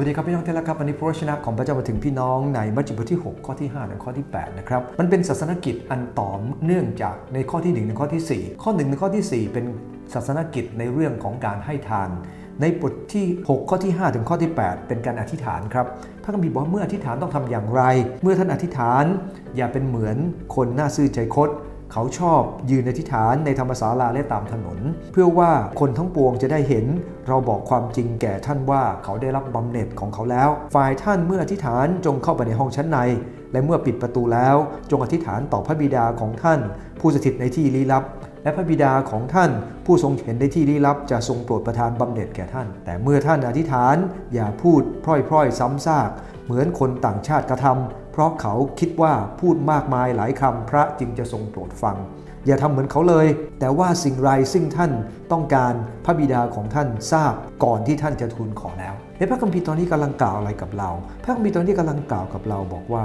วัสดีครับพี่น้องที่รักครับวันนี้พระวจนะของพระเจ้ามาถึงพี่น้องในมัทธิวบทที่ 6 ข้อที่ 5 และข้อที่ 8 นะครับ มันเป็นศาสนกิจอันต่อเนื่องจากในข้อที่1ในข้อที่ 4 ข้อ1ในข้อที่ 4 เป็นศาสนกิจในเรื่องของการให้ทาน ในบทที่ 6 ข้อที่ 5 ถึงข้อที่ 8 เป็นการอธิษฐานครับพระคัมภีร์บอกเมื่ออธิษฐานต้องทำอย่างไร เมื่อท่านอธิษฐาน อย่าเป็นเหมือนคนหน้าซื่อใจคด เขาชอบยืนอธิษฐานในธรรมศาลาและตามถนน เพื่อว่าคนทั้งปวงจะได้เห็น เราบอกความจริงแก่ท่านว่าเขาได้รับบำเหน็จของเขาแล้ว ฝ่ายท่านเมื่ออธิษฐานจงเข้าไปในห้องชั้นใน และเมื่อปิดประตูแล้ว จงอธิษฐานต่อพระบิดาของท่าน ผู้สถิตในที่ลี้ลับและพระบิดาของท่านผู้ทรงเห็นในที่ลี้ลับจะทรงโปรดประทานบำเหน็จแก่ท่าน แต่เมื่อท่านอธิษฐานอย่าพูดพร่อยๆ ซ้ำซาก เหมือนคนต่างชาติกระทำ เพราะเขาคิดว่าพูดมากมายหลายคำพระจึงจะทรงโปรดฟัง อย่าทำเหมือนเขาเลย แต่ว่าสิ่งไรซึ่งท่านต้องการพระบิดาของท่านทราบก่อนที่ท่านจะทูลขอแล้ว ในพระคัมภีร์ตอนนี้กำลังกล่าวอะไรกับเรา พระคัมภีร์ตอนนี้กำลังกล่าวกับเราบอกว่า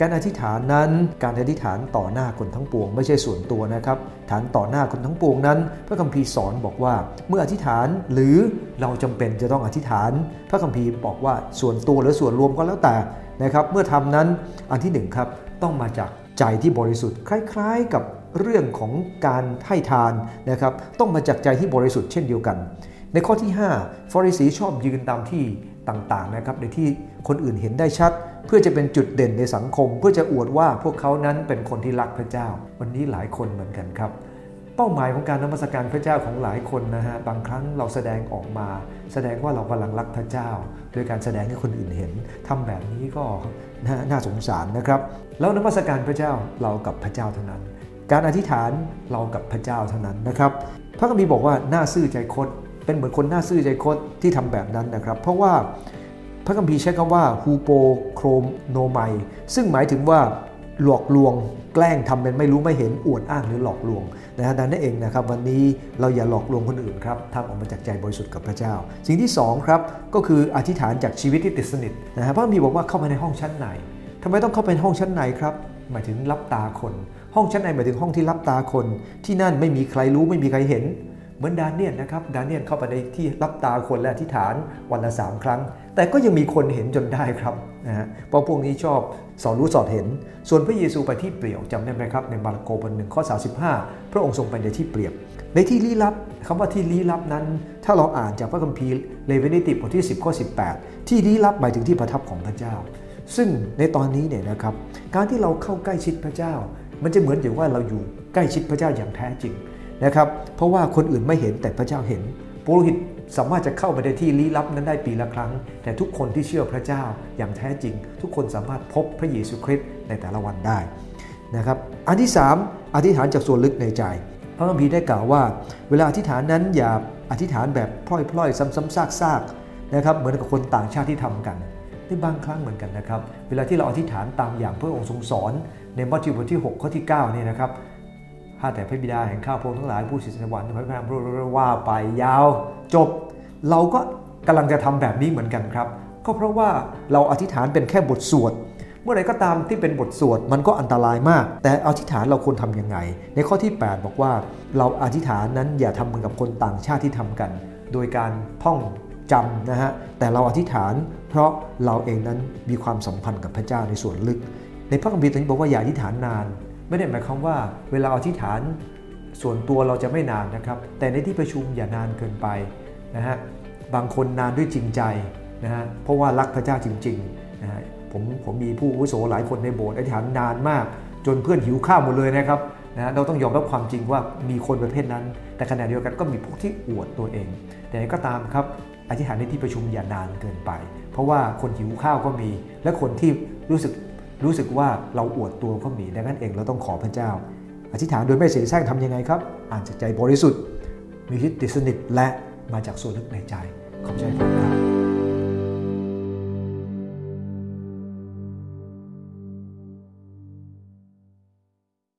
การอธิษฐานนั้น การอธิษฐานต่อหน้าคนทั้งปวง ไม่ใช่ส่วนตัวนะครับ ฐานต่อหน้าคนทั้งปวงนั้น พระคัมภีร์สอนบอกว่า เมื่ออธิษฐานหรือเราจำเป็นจะต้องอธิษฐาน พระคัมภีร์บอกว่าส่วนตัวหรือส่วนรวมก็แล้วแต่นะครับ เมื่อทำนั้นอันที่หนึ่งครับต้องมาจากใจที่บริสุทธิ์คล้าย ๆ กับเรื่องของการให้ทานนะครับ ต้องมาจากใจที่บริสุทธิ์เช่นเดียวกัน ในข้อที่ 5ฟอริสีชอบยืนตามที่ ต่างๆนะครับในที่คนอื่นเห็นได้ชัด เพื่อจะเป็นจุดเด่นในสังคม เพื่อจะอวดว่าพวกเขานั้นเป็นคนที่รักพระเจ้า วันนี้หลายคนเหมือนกันครับ เป้าหมายของการนมัสการพระเจ้าของหลายคนนะฮะบางครั้งเราแสดงออกมา แสดงว่าเรากำลังรักพระเจ้า โดยการแสดงให้คนอื่นเห็นทำแบบนี้ก็น่าสงสารนะครับ แล้วนมัสการพระเจ้าเรากับพระเจ้าเท่านั้น การอธิษฐานเรากับพระเจ้าเท่านั้นนะครับพระคัมภีร์บอกว่าหน้าซื่อใจคด เป็นเหมือนคนหน้าซื่อใจคดที่ทำแบบนั้นนะครับ เพราะว่าพระคัมภีร์ใช้คำว่าฮูโปโครมโนไมซึ่งหมายถึงว่าหลอกลวงแกล้งทำเป็นไม่รู้ไม่เห็นอวดอ้างหรือหลอกลวงนะฮะดังนั้นเองนะครับ วันนี้เราอย่าหลอกลวงคนอื่นครับทำออกมาจากใจบริสุทธิ์กับพระเจ้า สิ่งที่2ครับก็คืออธิษฐานจากชีวิตที่ติดสนิทนะฮะพระคัมภีร์บอกว่าเข้ามาในห้องชั้นไหนทำไมต้องเข้าไปห้องชั้นในครับหมายถึงรับตาคน ห้องชั้นในหมายถึงห้องที่รับตาคน ที่นั่นไม่มีใครรู้ไม่มีใครเห็น เหมือนดานเนียนนะครับดานเนียนเข้าไปในที่รับตาคนและอธิษฐานวันละสามครั้ง แต่ก็ยังมีคนเห็นจนได้ครับนะฮะเพราะพวกนี้ชอบสอนรู้สอดเห็น ส่วนพระเยซูไปที่เปลี่ยวจำได้ไหมครับในมาระโกบทหนึ่งข้อ 35 พระองค์ทรงไปในที่เปรียบในที่ลี้ลับคำว่าที่ลี้ลับนั้น ถ้าเราอ่านจากพระคัมภีร์เลเวนิติบทที่ 10ข้อ18 ที่ลี้ลับหมายถึงที่ประทับของพระเจ้า ซึ่งในตอนนี้เนี่ยนะครับการที่เราเข้าใกล้ชิดพระเจ้า มันจะเหมือนอย่างว่าเราอยู่ใกล้ชิดพระเจ้าอย่างแท้จริง นะครับเพราะว่าคนอื่นไม่เห็นแต่พระเจ้าเห็นปุโรหิตสามารถจะเข้าไปในที่ลี้ลับนั้นได้ปีละครั้ง แต่ทุกคนที่เชื่อพระเจ้าอย่างแท้จริง ทุกคนสามารถพบพระเยซูคริสต์ในแต่ละวันได้นะครับอันที่ 3 อธิษฐานจากส่วนลึกในใจ พระคัมภีร์ได้กล่าวว่า เวลาอธิษฐานนั้นอย่าอธิษฐานแบบพล่อยๆ ซ้ำๆซากๆนะครับเหมือนกับคนต่างชาติที่ทำกันในบางครั้งเหมือนกันนะครับ เวลาที่เราอธิษฐานตามอย่างพระองค์ทรงสอนในมัทธิวบทที่6ข้อที่9นี่ยนะครับ ข้าแต่พระบิดาแห่งข้าพระองค์ทั้งหลายผู้สิทธิสวรรค์พระพระว่าไปยาว จบ เราก็กำลังจะทำแบบนี้เหมือนกันครับ ก็เพราะว่าเราอธิษฐานเป็นแค่บทสวดเมื่อไหร่ก็ตามที่เป็นบทสวดมันก็อันตรายมาก แต่อธิษฐานเราควรทำยังไง ในข้อที่ 8 บอกว่า เราอธิษฐานนั้นอย่าทำเหมือนกับคนต่างชาติที่ทำกัน โดยการท่องจำนะฮะแต่เราอธิษฐานเพราะเราเองนั้นมีความสัมพันธ์กับพระเจ้าในส่วนลึก ในพระคัมภีร์ตรงนี้บอกว่าอย่าอธิษฐานนาน ไม่ได้หมายความว่าเวลาอธิษฐานส่วนตัวเราจะไม่นานนะครับ แต่ในที่ประชุมอย่านานเกินไปนะฮะบางคนนานด้วยจริงใจนะฮะเพราะว่ารักพระเจ้าจริงๆนะฮะผมผมมีผู้อาวุโสหลายคนในโบสถ์อธิษฐานนานมาก จนเพื่อนหิวข้าวหมดเลยนะครับนะเราต้องยอมรับความจริงว่ามีคนประเภทนั้น แต่ขณะเดียวกันก็มีพวกที่อวดตัวเอง แต่ก็ตามครับอธิษฐานในที่ประชุมอย่านานเกินไป เพราะว่าคนหิวข้าวก็มี และคนที่รู้สึก รู้สึกว่าเราอวดตัวก็มีดังนั้นเองเราต้องขอพระเจ้า อธิษฐานโดยไม่เสียแซงทำยังไงครับ อ่านจากใจบริสุทธิ์ มีชีวิตติดสนิทและมาจากส่วนลึกในใจขอบใจครับ